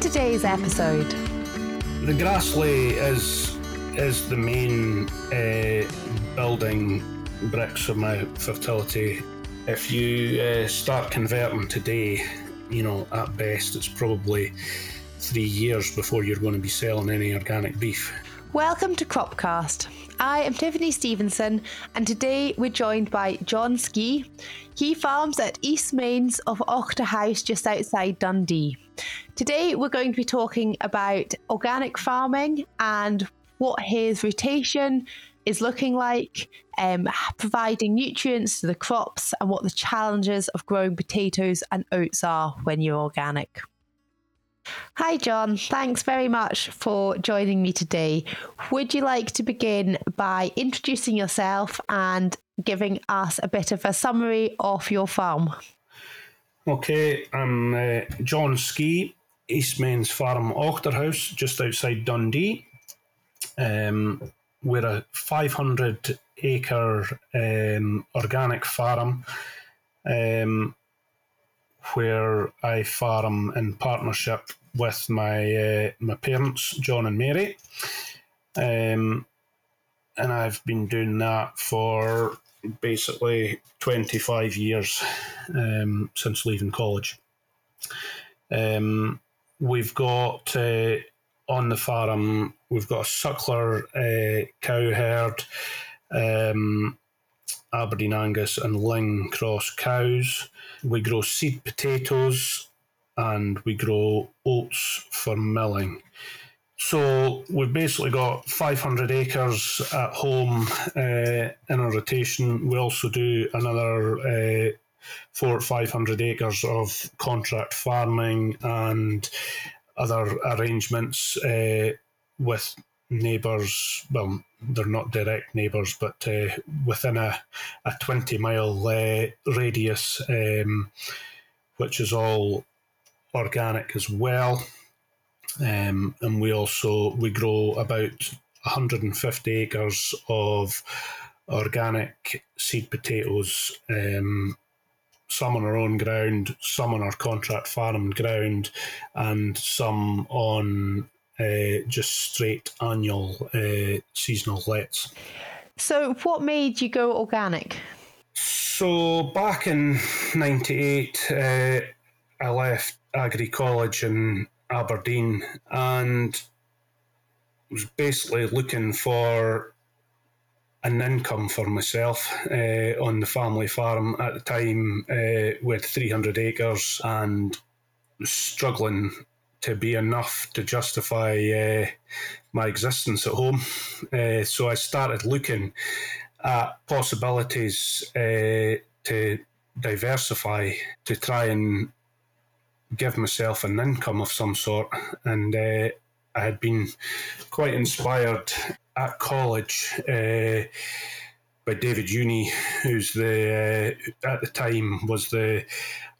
In today's episode, the grass ley is is the main uh, building bricks of my fertility. If you uh, start converting today, you know at best it's probably three years before you're going to be selling any organic beef. welcome to Cropcast. I am Tiffany Stephenson, and today we're joined by John Skea. He farms at East Mains of Auchterhouse just outside Dundee. Today we're going to be talking about organic farming and what his rotation is looking like, um, providing nutrients to the crops, and what the challenges of growing potatoes and oats are when you're organic. Hi, John. Thanks very much for joining me today. Would you like to begin by introducing yourself and giving us a bit of a summary of your farm? Okay, I'm uh, John Skea, Eastmains Farm Auchterhouse, just outside Dundee. Um, we're a 500 acre um, organic farm um, where I farm in partnership with my uh, my parents, John and Mary. Um, and I've been doing that for basically 25 years um, since leaving college. Um, we've got uh, on the farm, we've got a suckler uh, cow herd, um, Aberdeen Angus and Luing cross cows. We grow seed potatoes and we grow oats for milling. So we've basically got 500 acres at home uh, in a rotation. We also do another uh, four or 500 acres of contract farming and other arrangements uh, with neighbours. Well, they're not direct neighbours, but uh, within a, a 20 mile uh, radius, um, which is all organic as well. Um, and we also we grow about 150 acres of organic seed potatoes. Um, some on our own ground, some on our contract farm ground, and some on uh, just straight annual uh, seasonal lets. So, what made you go organic? So, back in '98, uh, I left Agri College in Aberdeen and was basically looking for an income for myself uh, on the family farm at the time uh, with 300 acres and struggling to be enough to justify uh, my existence at home. Uh, so I started looking at possibilities uh, to diversify to try and give myself an income of some sort. And uh, I had been quite inspired at college uh, by David Younie, who's the uh, at the time was the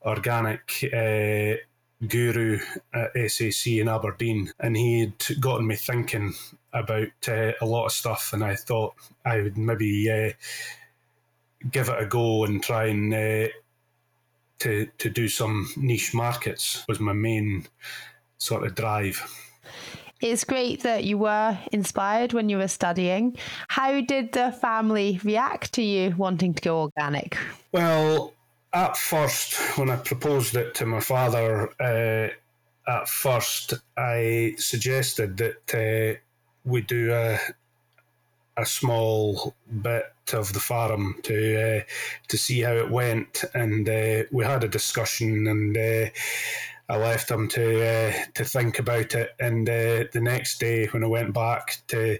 organic uh, guru at SAC in Aberdeen, and he had gotten me thinking about uh, a lot of stuff, and I thought I would maybe uh, give it a go and try and to to do some niche markets was my main sort of drive. It's great that you were inspired when you were studying. How did the family react to you wanting to go organic? Well, at first, when I proposed it to my father, uh, at first I suggested that uh, we do a a small bit of the farm to uh, to see how it went, and uh, we had a discussion, and uh, I left him to uh, to think about it. And uh, the next day, when I went back to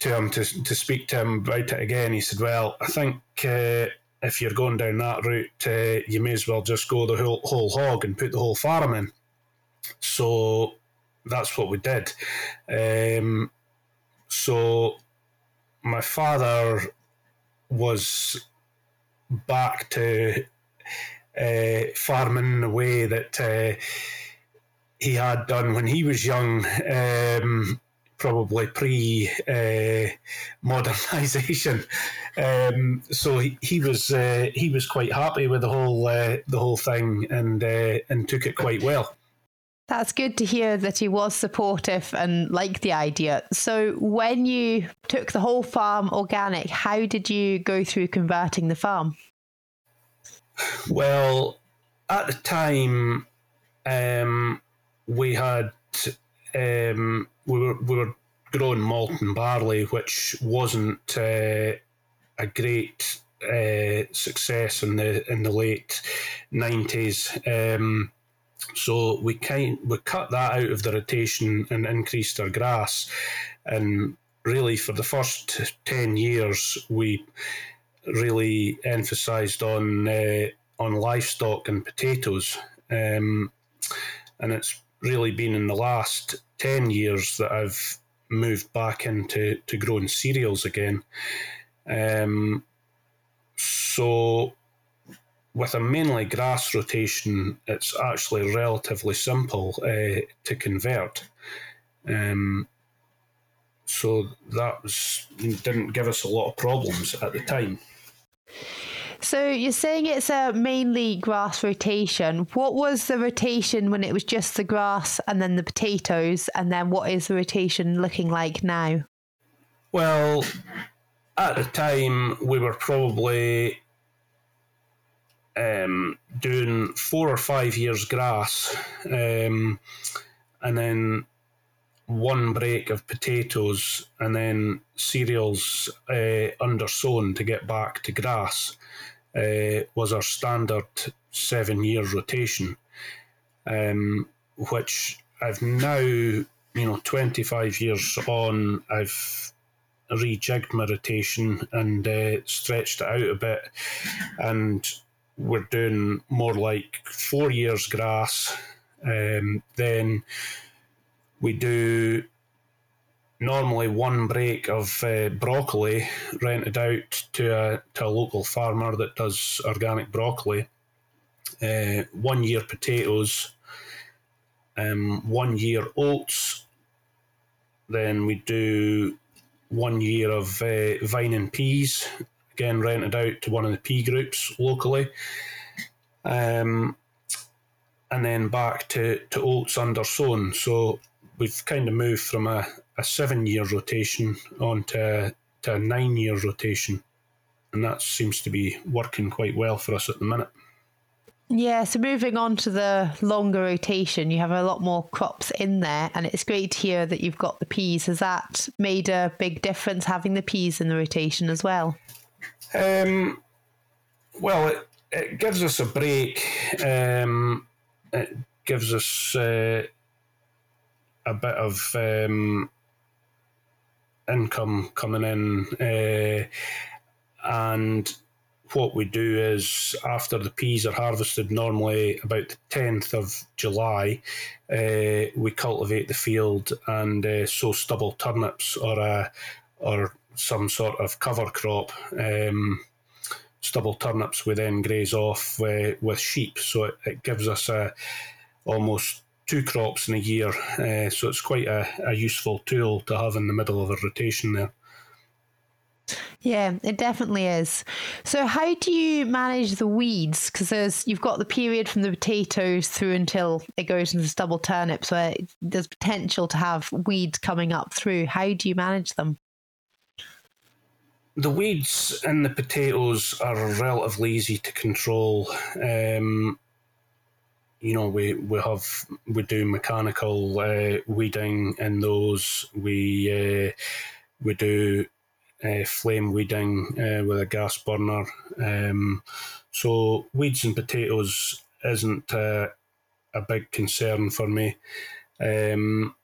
to him to to speak to him about it again, he said, "Well, I think." Uh, if you're going down that route, you may as well just go the whole, whole hog and put the whole farm in. So that's what we did. Um, so my father was back to uh, farming in the way that uh, he had done when he was young, um, probably pre uh, modernization. Um, so he, he was he was quite happy with the whole the whole thing and and took it quite well. That's good to hear that he was supportive and liked the idea. So, when you took the whole farm organic, how did you go through converting the farm? Well, at the time, um, we had um, we were we were growing malt and barley, which wasn't uh, a great uh, success in the in the late nineties. Um, so we kind we cut that out of the rotation and increased our grass, and really for the first ten years we really emphasised on uh, on livestock and potatoes, um, and it's really been in the last ten years that I've moved back into to growing cereals again. Um, so with a mainly grass rotation, it's actually relatively simple uh, to convert. Um, so that was didn't give us a lot of problems at the time. So you're saying it's a mainly grass rotation. What was the rotation when it was just the grass and then the potatoes, and then what is the rotation looking like now? Well, at the time we were probably um, doing four or five years grass, um, and then one break of potatoes, and then cereals uh, undersown to get back to grass uh, was our standard seven year rotation, um, which I've now, you know, 25 years on, I've rejigged my rotation and uh, stretched it out a bit. And we're doing more like four years grass. Um, then we do normally one break of uh, broccoli rented out to a, to a local farmer that does organic broccoli. Uh, one year potatoes, um, one year oats. Then we do one year of uh, vine and peas, again rented out to one of the pea groups locally. Um, and then back to, to oats undersown. So we've kind of moved from a, a seven year rotation on to, to a nine year rotation. And that seems to be working quite well for us at the minute. Yeah, so moving on to the longer rotation, you have a lot more crops in there, and it's great to hear that you've got the peas. Has that made a big difference having the peas in the rotation as well? Um, well, it, it gives us a break. Um, it gives us uh, a bit of um, income coming in, uh, and what we do is after the peas are harvested, normally about the 10th of July, uh, we cultivate the field and uh, sow stubble turnips or a, or some sort of cover crop. Um, stubble turnips we then graze off uh, with sheep, so it, it, gives us a almost two crops in a year. Uh, so it's quite a, a useful tool to have in the middle of a rotation there. Yeah, it definitely is. So, how do you manage the weeds? Because you've got the period from the potatoes through until it goes into the stubble turnips, where there's potential to have weeds coming up through. How do you manage them? The weeds in the potatoes are relatively easy to control. Um, you know, we, we have we do mechanical uh, weeding in those. We uh, we do uh, flame weeding uh, with a gas burner. Um, so weeds and potatoes isn't uh, a big concern for me. Um,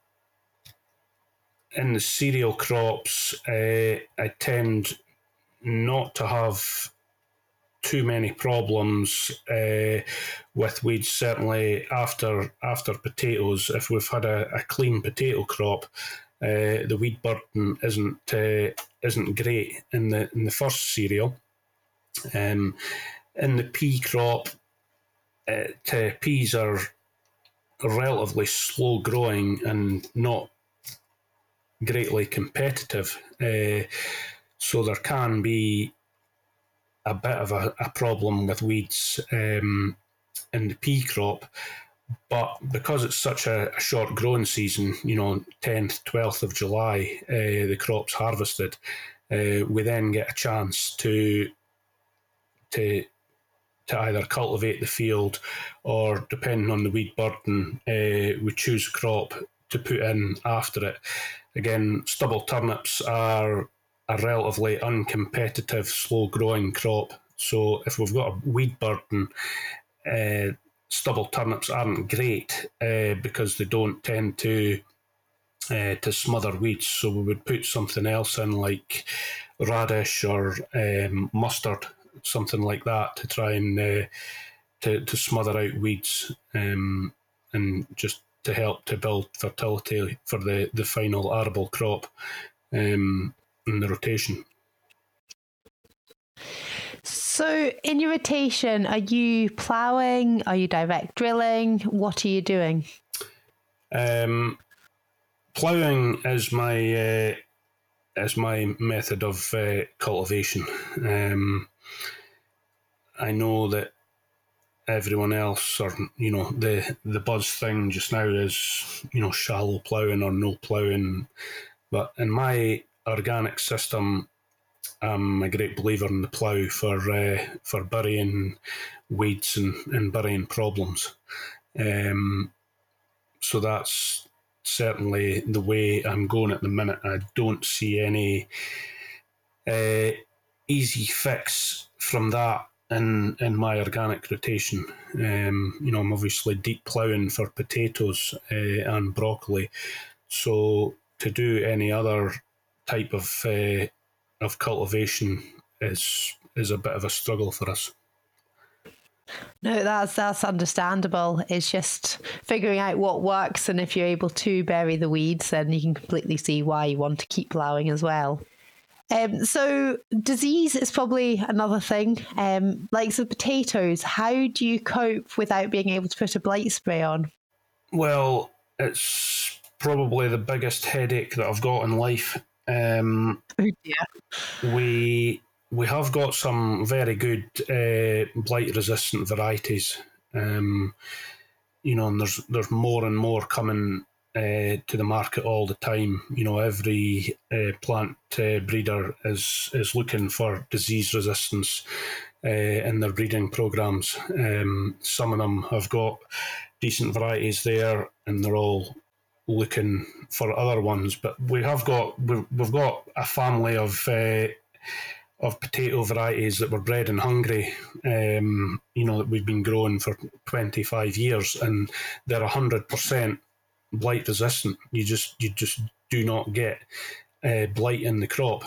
in the cereal crops, uh, I tend not to have too many problems uh, with weeds. Certainly after after potatoes, if we've had a, a clean potato crop, uh, the weed burden isn't uh, isn't great in the in the first cereal. Um, in the pea crop, uh, peas are relatively slow growing and not greatly competitive. So there can be a bit of a, a problem with weeds um, in the pea crop. but because it's such a, a, short growing season, you know, 10th, 12th of July, uh, the crop's harvested, uh, we then get a chance to to to either cultivate the field or, depending on the weed burden, uh, we choose a crop to put in after it. Again, stubble turnips are a relatively uncompetitive, slow growing crop. So if we've got a weed burden, uh, stubble turnips aren't great uh, because they don't tend to uh, to smother weeds. So we would put something else in like radish or um, mustard, something like that, to try and to to smother out weeds um, and just to help to build fertility for the the final arable crop um, in the rotation. So, in your rotation, are you ploughing? Are you direct drilling? What are you doing? Um, ploughing is my uh, is my method of uh, cultivation. Um, I know that everyone else, or you know, the the buzz thing just now is you know shallow ploughing or no ploughing, but in my organic system, I'm a great believer in the plough for uh, for burying weeds and, and burying problems. Um, so that's certainly the way I'm going at the minute. I don't see any uh, easy fix from that in in my organic rotation. Um, you know, I'm obviously deep ploughing for potatoes uh, and broccoli. So to do any other type of uh, of cultivation is is a bit of a struggle for us. No, that's that's understandable. It's just figuring out what works, and if you're able to bury the weeds, then you can completely see why you want to keep ploughing as well. Um, so disease is probably another thing. Um, like the potatoes, how do you cope without being able to put a blight spray on? Well, it's probably the biggest headache that I've got in life. Um, oh dear. We we have got some very good uh, blight resistant varieties. Um, you know, and there's there's more and more coming uh, to the market all the time. You know, every uh, plant uh, breeder is is looking for disease resistance uh, in their breeding programs. Um, some of them have got decent varieties there, and they're all looking for other ones. But we have got we've, we've got a family of uh, of potato varieties that were bred in Hungary. Um, you know that we've been growing for twenty five years, and they're hundred percent blight resistant. You just you just do not get uh, blight in the crop.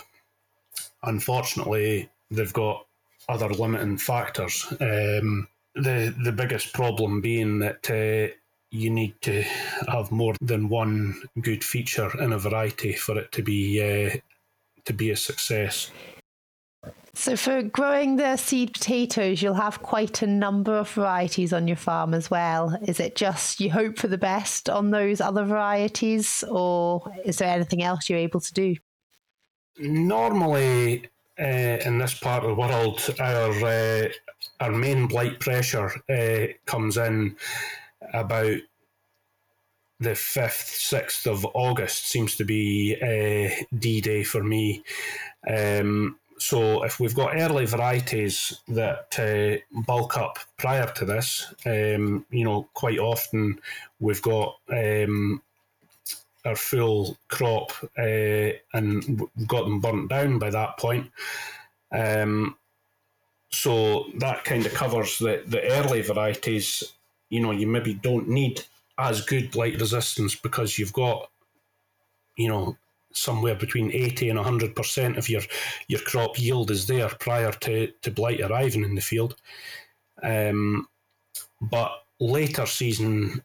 Unfortunately, they've got other limiting factors. Um, the the biggest problem being that uh, you need to have more than one good feature in a variety for it to be uh, to be a success. So, for growing the seed potatoes, you'll have quite a number of varieties on your farm as well. Is it just you hope for the best on those other varieties, or is there anything else you're able to do? Normally, uh, in this part of the world, our uh, our main blight pressure uh, comes in about the 5th, 6th of August seems to be uh, D Day for me. Um, so if we've got early varieties that uh, bulk up prior to this, um, you know, quite often we've got um, our full crop uh, and we've got them burnt down by that point. Um, so that kind of covers the, the early varieties you know, you maybe don't need as good blight resistance because you've got, you know, somewhere between 80 and 100% of your, your crop yield is there prior to, to blight arriving in the field. Um, but later season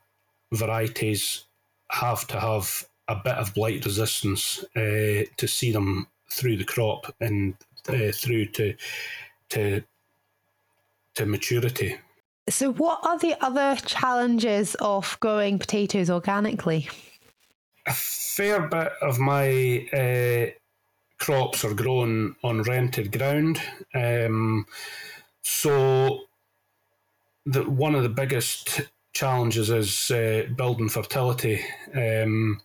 varieties have to have a bit of blight resistance uh, to see them through the crop and uh, through to to to maturity. So, what are the other challenges of growing potatoes organically? A fair bit of my uh, crops are grown on rented ground. Um, so, the, one of the biggest challenges is uh, building fertility. Um,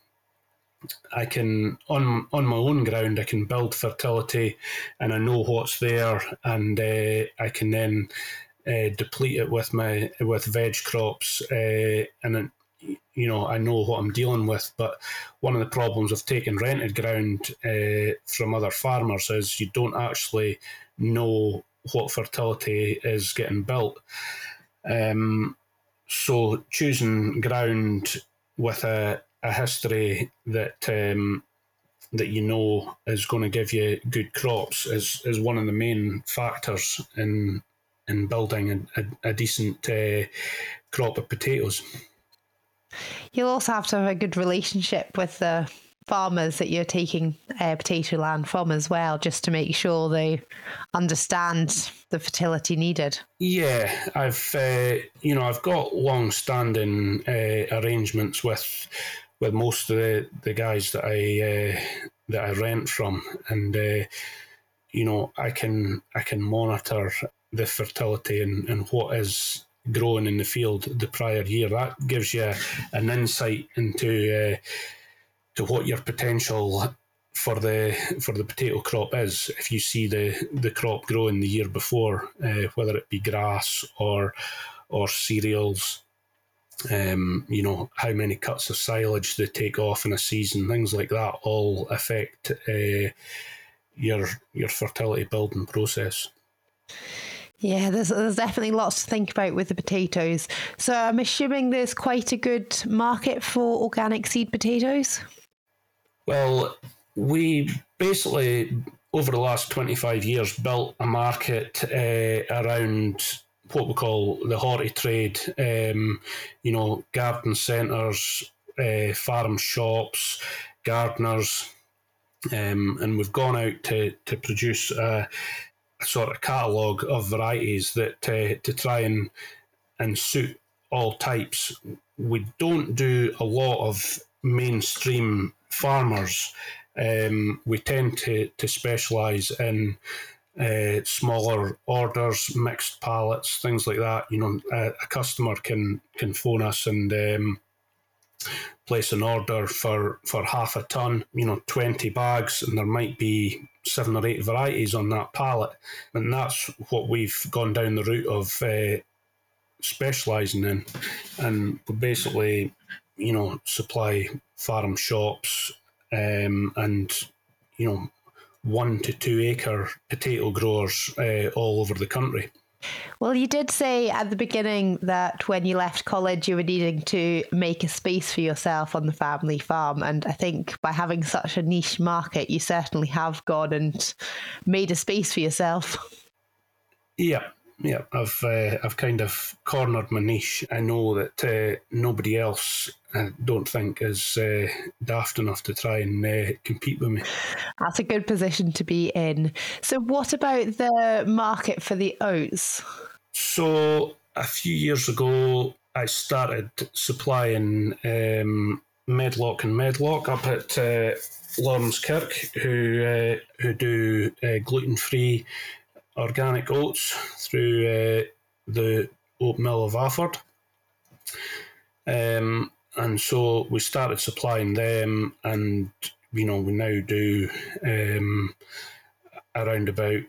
I can on on my own ground I can build fertility, and I know what's there, and uh, I can then uh, deplete it with my with veg crops, uh, and you know I know what I'm dealing with. But one of the problems of taking rented ground uh, from other farmers is you don't actually know what fertility is getting built. Um, so choosing ground with a, a history that um, that you know is going to give you good crops is, is one of the main factors in in building a, a, a decent uh, crop of potatoes. You'll also have to have a good relationship with the farmers that you're taking uh, potato land from as well, just to make sure they understand the fertility needed. Yeah, I've uh, you know I've got long-standing uh, arrangements with with most of the, the guys that I uh, that I rent from, and uh, you know I can I can monitor the fertility and, and what is growing in the field the prior year. That gives you an insight into uh, to what your potential for the for the potato crop is. If you see the the crop growing the year before, uh, whether it be grass or or cereals, um, you know how many cuts of silage they take off in a season, things like that, all affect uh, your your fertility building process. Yeah, there's, there's definitely lots to think about with the potatoes. So I'm assuming there's quite a good market for organic seed potatoes. Well, we basically, over the last 25 years, built a market uh, around what we call the horty trade, um, you know, garden centres, uh, farm shops, gardeners, um, and we've gone out to, to produce sort of catalogue of varieties that uh, to try and and suit all types. We don't do a lot of mainstream farmers, um, we tend to, to specialise in uh, smaller orders, mixed pallets, things like that. You know, a, a customer can can phone us and um, place an order for for half a ton. You know, twenty bags, and there might be seven or eight varieties on that pallet, and that's what we've gone down the route of uh, specialising in, and we basically, you know, supply farm shops um, and you know one to two acre potato growers uh, all over the country. Well, you did say at the beginning that when you left college, you were needing to make a space for yourself on the family farm. And I think by having such a niche market, you certainly have gone and made a space for yourself. Yeah, yeah, I've uh, I've kind of cornered my niche. I know that uh, nobody else, I uh, don't think, is uh, daft enough to try and uh, compete with me. That's a good position to be in. So, what about the market for the oats? So, a few years ago, I started supplying um, Medlock and Medlock up at uh, Laurencekirk, who who do gluten free organic oats through uh, the oat mill of Afford. Um, and so we started supplying them, and you know we now do um, around about,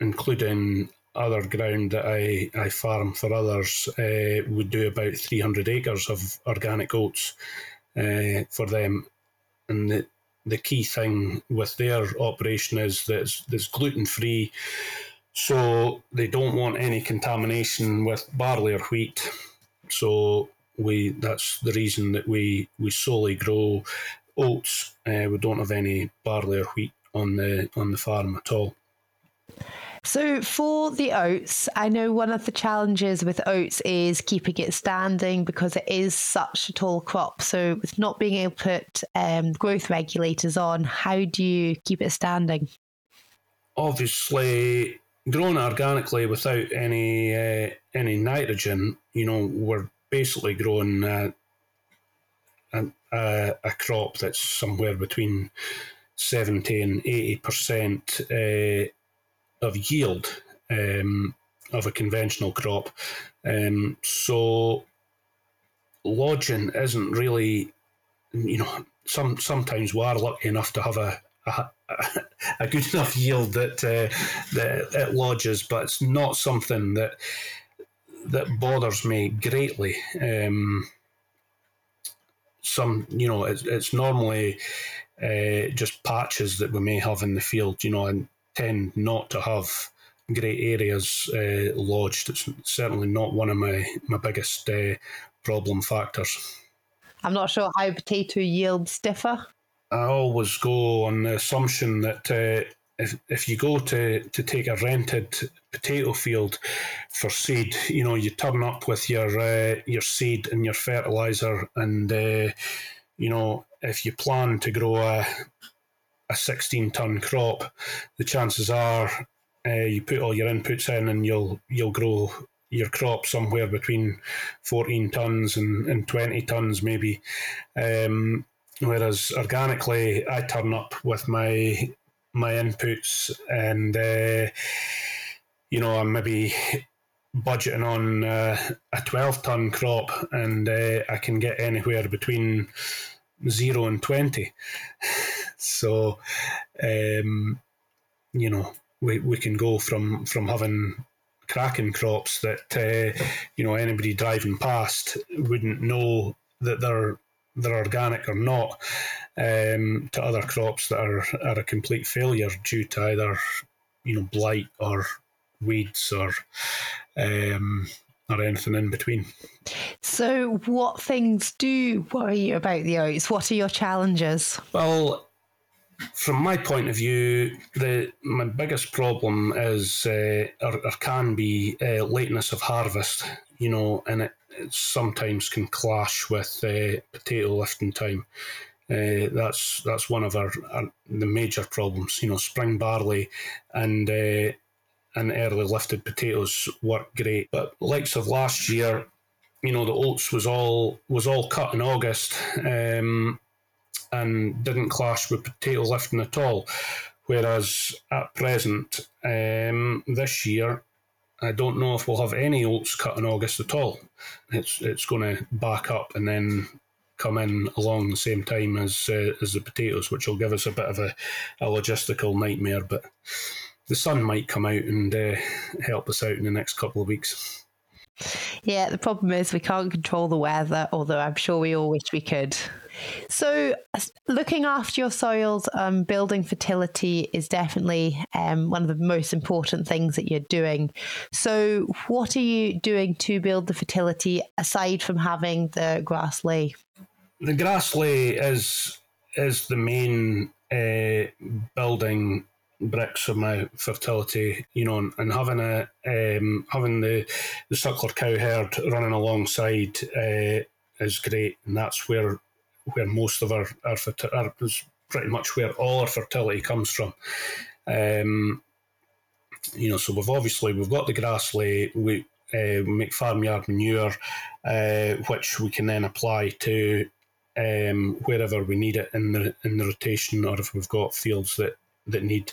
including other ground that I, I farm for others, uh, we do about 300 acres of organic oats uh, for them. And the key thing with their operation is that it's, it's gluten free, so they don't want any contamination with barley or wheat. So we that's the reason that we we solely grow oats. Uh, we don't have any barley or wheat on the on the farm at all. So, for the oats, I know one of the challenges with oats is keeping it standing because it is such a tall crop. So, with not being able to put um, growth regulators on, how do you keep it standing? Obviously, grown organically without any uh, any nitrogen, you know, we're basically growing uh, a, a, crop that's somewhere between 70 and 80 percent uh, of yield. Um, of a conventional crop. Um, so lodging isn't really, you know, some sometimes we are lucky enough to have a a, a good enough yield that uh, that it lodges, but it's not something that that bothers me greatly. Um, some, you know, it's, it's normally uh, just patches that we may have in the field, you know, and tend not to have great areas uh, lodged. It's certainly not one of my, my biggest uh, problem factors. I'm not sure how potato yields differ. I always go on the assumption that uh, if, if you go to, to take a rented potato field for seed, you know, you turn up with your uh, your seed and your fertilizer, and uh, you know, if you plan to grow a a 16 ton crop, the chances are uh, you put all your inputs in and you'll you'll grow your crop somewhere between 14 tons and, and 20 tons maybe. Um, whereas organically, I turn up with my my inputs and uh, you know I'm maybe budgeting on uh, a 12 ton crop and uh, I can get anywhere between zero and 20 so um, you know we, we can go from from having cracking crops that uh, you know anybody driving past wouldn't know that they're they're organic or not um, to other crops that are, are a complete failure due to either you know blight or weeds or um, or anything in between. So, what things do worry you about the oats? What are your challenges? Well, from my point of view, the my biggest problem is uh, or, or, can be uh, lateness of harvest. You know, and it, it sometimes can clash with uh, potato lifting time. Uh, that's that's one of our, our, the major problems. You know, spring barley and uh, and early lifted potatoes work great, but likes of last year, you know, the oats was all was all cut in August um, and didn't clash with potato lifting at all. Whereas at present, um, this year, I don't know if we'll have any oats cut in August at all. It's it's going to back up and then come in along the same time as uh, as the potatoes, which will give us a bit of a, a logistical nightmare. But the sun might come out and uh, help us out in the next couple of weeks. Yeah, the problem is we can't control the weather, although I'm sure we all wish we could. So, looking after your soils, um, building fertility is definitely um, one of the most important things that you're doing. So, what are you doing to build the fertility aside from having the grass ley? the grass ley is is the main uh, building bricks of my fertility, you know, and, having a um, having the the suckler cow herd running alongside uh, is great, and that's where where most of our our, our is pretty much where all our fertility comes from. Um, you know, so we've obviously we've got the grass ley, we uh, make farmyard manure, uh, which we can then apply to um, wherever we need it in the in the rotation, or if we've got fields that that need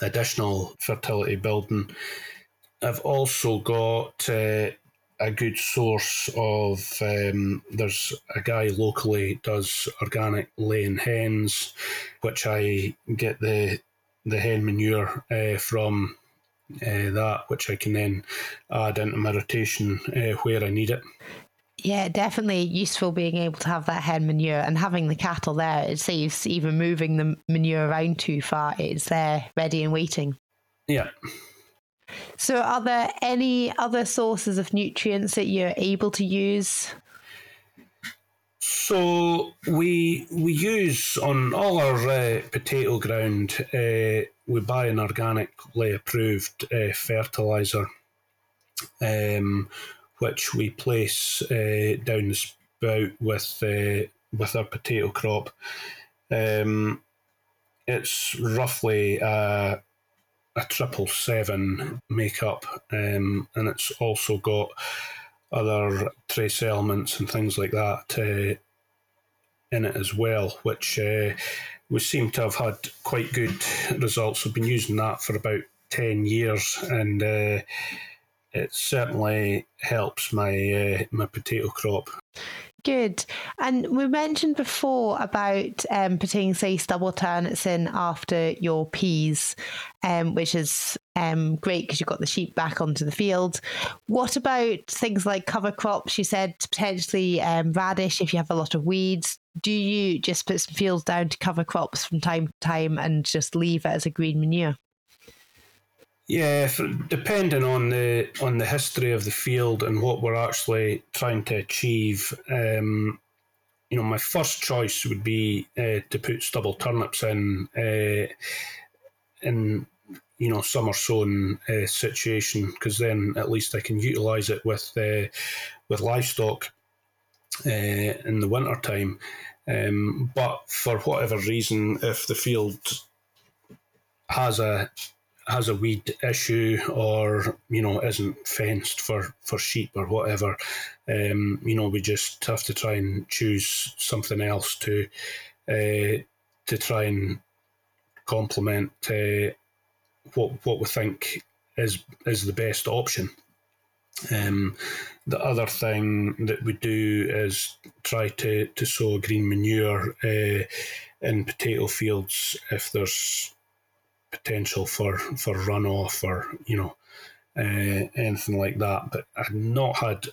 additional fertility building. I've also got uh, a good source of. Um, there's a guy locally does organic laying hens, which I get the the hen manure uh, from. Uh, that which I can then add into my rotation uh, where I need it. Yeah, definitely useful being able to have that hen manure and having the cattle there. It saves even moving the manure around too far. It's there ready and waiting. Yeah. So, are there any other sources of nutrients that you're able to use? So we we use on all our uh, potato ground. Uh, we buy an organically approved uh, fertilizer. Um, which we place uh, down the spout with uh, with our potato crop. Um, it's roughly a, a triple seven makeup, um, and it's also got other trace elements and things like that uh, in it as well, which uh, we seem to have had quite good results. We've been using that for about ten years, and uh, it certainly helps my uh, my potato crop. Good. And we mentioned before about um, putting, say, stubble turnips in after your peas, um, which is um, great because you've got the sheep back onto the field. What about things like cover crops? You said potentially um, radish if you have a lot of weeds. Do you just put some fields down to cover crops from time to time and just leave it as a green manure? Yeah, depending on the on the history of the field and what we're actually trying to achieve, um, you know, my first choice would be uh, to put stubble turnips in uh, in you know summer sown uh, situation because then at least I can utilise it with uh, with livestock uh, in the winter time. Um, but for whatever reason, if the field has a has a weed issue or you know isn't fenced for for sheep or whatever um, you know we just have to try and choose something else to uh, to try and complement uh, what what we think is is the best option. Um, the other thing that we do is try to, to sow green manure uh, in potato fields if there's potential for for runoff or you know uh, anything like that. But I've not had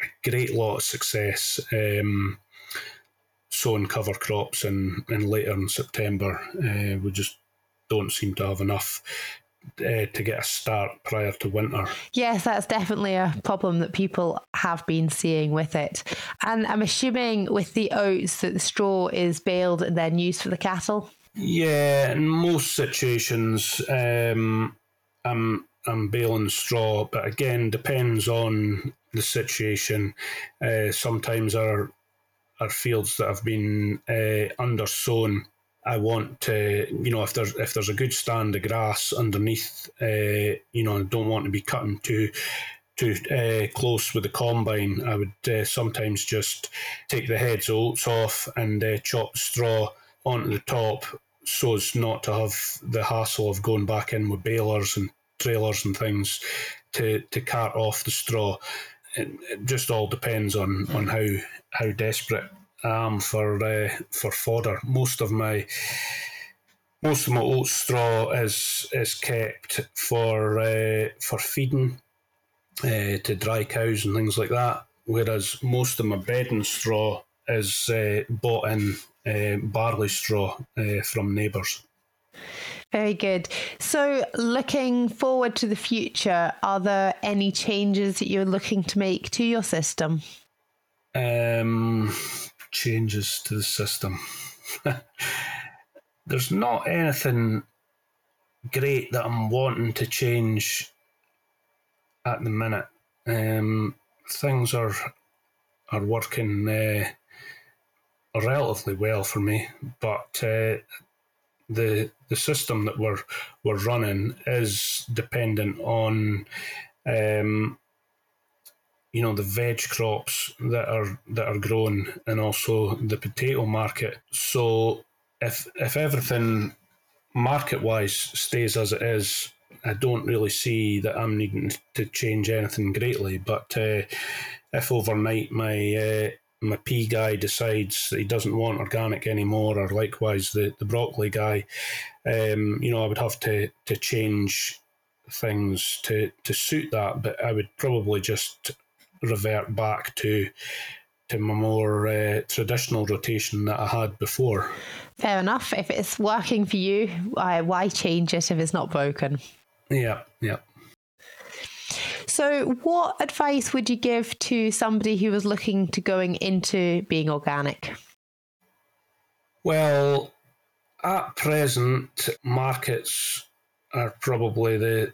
a great lot of success um, sowing cover crops in, in later in September. Uh, we just don't seem to have enough uh, to get a start prior to winter. Yes, that's definitely a problem that people have been seeing with it. And I'm assuming with the oats that the straw is baled and then used for the cattle. Yeah, in most situations, um, I'm I'm baling straw, but again, depends on the situation. Uh, sometimes our our fields that have been uh, undersown, I want to, you know, if there's if there's a good stand of grass underneath, uh, you know, I don't want to be cutting too too uh, close with the combine. I would uh, sometimes just take the heads of oats off and uh, chop straw onto the top so as not to have the hassle of going back in with balers and trailers and things to, to cart off the straw. It, it just all depends on, on how how desperate I am for uh, for fodder. Most of my most of my oat straw is is kept for uh, for feeding uh, to dry cows and things like that. Whereas most of my bedding straw is uh, bought in uh, barley straw uh, from neighbours. Very good. So, looking forward to the future, are there any changes that you're looking to make to your system? Um, changes to the system. There's not anything great that I'm wanting to change at the minute. Um, things are are working uh, relatively well for me, but uh, the the system that we're we're running is dependent on um, you know the veg crops that are that are grown and also the potato market. So if if everything market wise stays as it is, I don't really see that I'm needing to change anything greatly. But uh, if overnight my uh, my pea guy decides that he doesn't want organic anymore, or likewise the, the broccoli guy, um, you know, I would have to to change things to to suit that. But I would probably just revert back to to my more uh, traditional rotation that I had before. Fair enough. If it's working for you, why change it if it's not broken? Yeah, yeah. So, what advice would you give to somebody who was looking to going into being organic? Well, at present, markets are probably the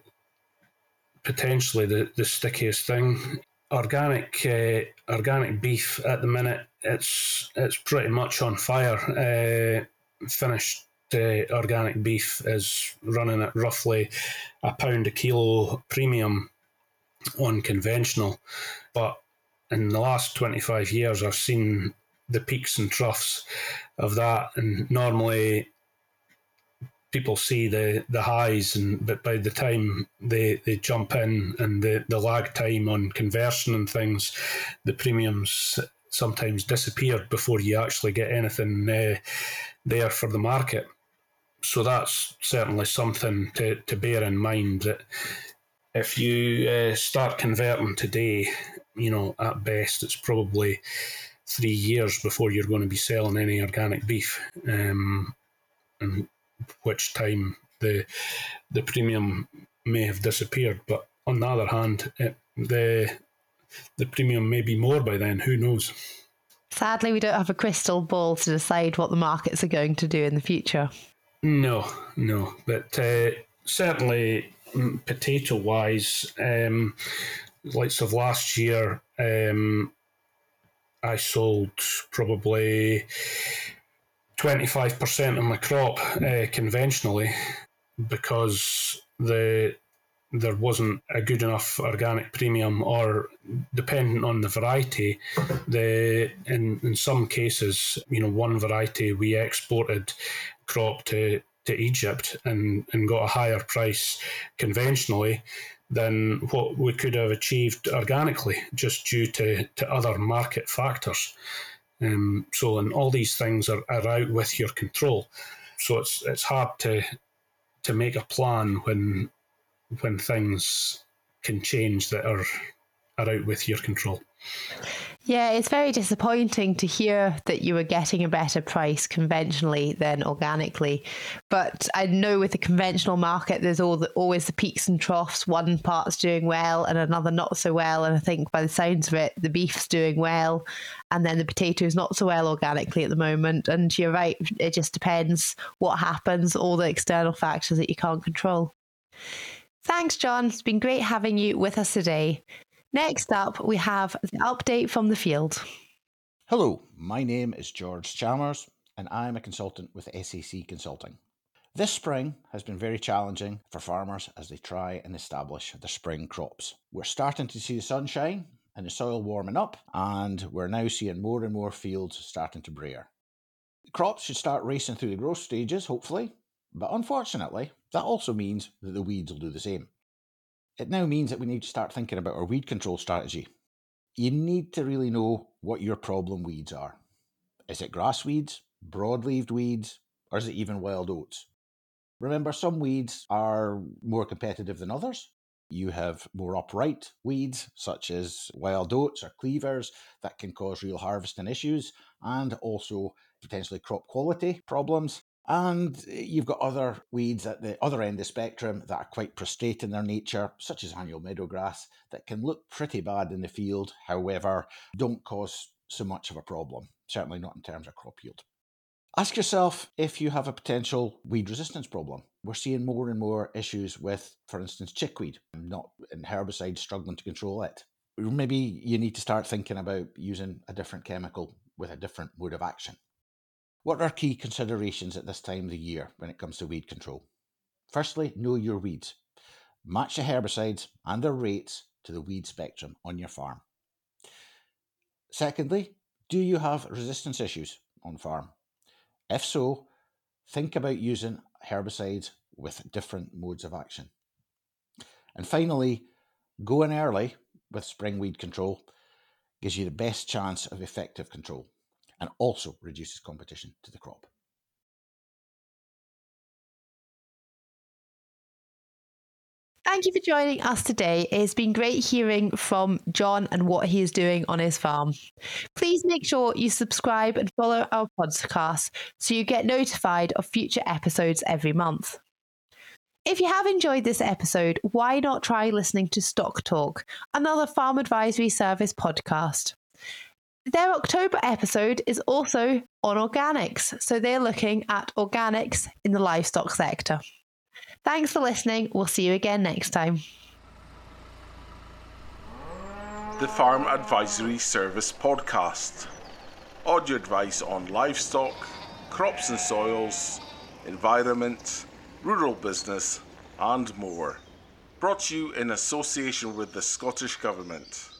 potentially the, the stickiest thing. Organic uh, organic beef at the minute, it's it's pretty much on fire. Uh, finished uh, organic beef is running at roughly a pound a kilo premium on conventional. But in the last 25 years, I've seen the peaks and troughs of that. And normally, people see the, the highs, and but by the time they, they jump in and the, the lag time on conversion and things, the premiums sometimes disappear before you actually get anything uh, there for the market. So that's certainly something to, to bear in mind that if you uh, start converting today, you know, at best it's probably three years before you're going to be selling any organic beef. Um, and which time the the premium may have disappeared. But on the other hand, it, the the premium may be more by then. Who knows? Sadly, we don't have a crystal ball to decide what the markets are going to do in the future. No, no, but uh, certainly potato wise, um, likes of last year, um, I sold probably 25% of my crop uh, conventionally because the there wasn't a good enough organic premium or dependent on the variety. The in in some cases you know one variety we exported crop to to Egypt and and got a higher price conventionally than what we could have achieved organically just due to to other market factors um, so, and all these things are, are out with your control. So it's it's hard to to make a plan when when things can change that are are out with your control. Yeah, it's very disappointing to hear that you were getting a better price conventionally than organically. But I know with the conventional market, there's all the, always the peaks and troughs. One part's doing well and another not so well. And I think by the sounds of it, the beef's doing well, and then the potatoes not so well organically at the moment. And you're right, it just depends what happens, all the external factors that you can't control. Thanks, John. It's been great having you with us today. Next up, we have the update from the field. Hello, my name is George Chalmers, and I'm a consultant with SAC Consulting. This spring has been very challenging for farmers as they try and establish their spring crops. We're starting to see the sunshine and the soil warming up, and we're now seeing more and more fields starting to brear. The crops should start racing through the growth stages, hopefully, but unfortunately, that also means that the weeds will do the same. It now means that we need to start thinking about our weed control strategy. You need to really know what your problem weeds are. Is it grass weeds, broad-leaved weeds, or is it even wild oats? Remember, some weeds are more competitive than others. You have more upright weeds, such as wild oats or cleavers, that can cause real harvesting issues and also potentially crop quality problems. And eh, you've got other weeds at the other end of the spectrum that are quite prostrate in their nature, such as annual meadowgrass, that can look pretty bad in the field, however, don't cause so much of a problem, certainly not in terms of crop yield. Ask yourself if you have a potential weed resistance problem. We're seeing more and more issues with, for instance, chickweed, not in herbicides struggling to control it. Maybe you need to start thinking about using a different chemical with a different mode of action. What are key considerations at this time of the year when it comes to weed control? Firstly, know your weeds. Match the herbicides and their rates to the weed spectrum on your farm. Secondly, do you have resistance issues on farm? If so, think about using herbicides with different modes of action. And finally, going early with spring weed control gives you the best chance of effective control and also reduces competition to the crop. Thank you for joining us today. It's been great hearing from John and what he is doing on his farm. Please make sure you subscribe and follow our podcast so you get notified of future episodes every month. If you have enjoyed this episode, why not try listening to Stock Talk, another farm advisory service podcast? Their October episode is also on organics, so they're looking at organics in the livestock sector. Thanks for listening. We'll see you again next time. The Farm Advisory Service Podcast. Audio advice on livestock, crops and soils, environment, rural business, and more. Brought to you in association with the Scottish Government.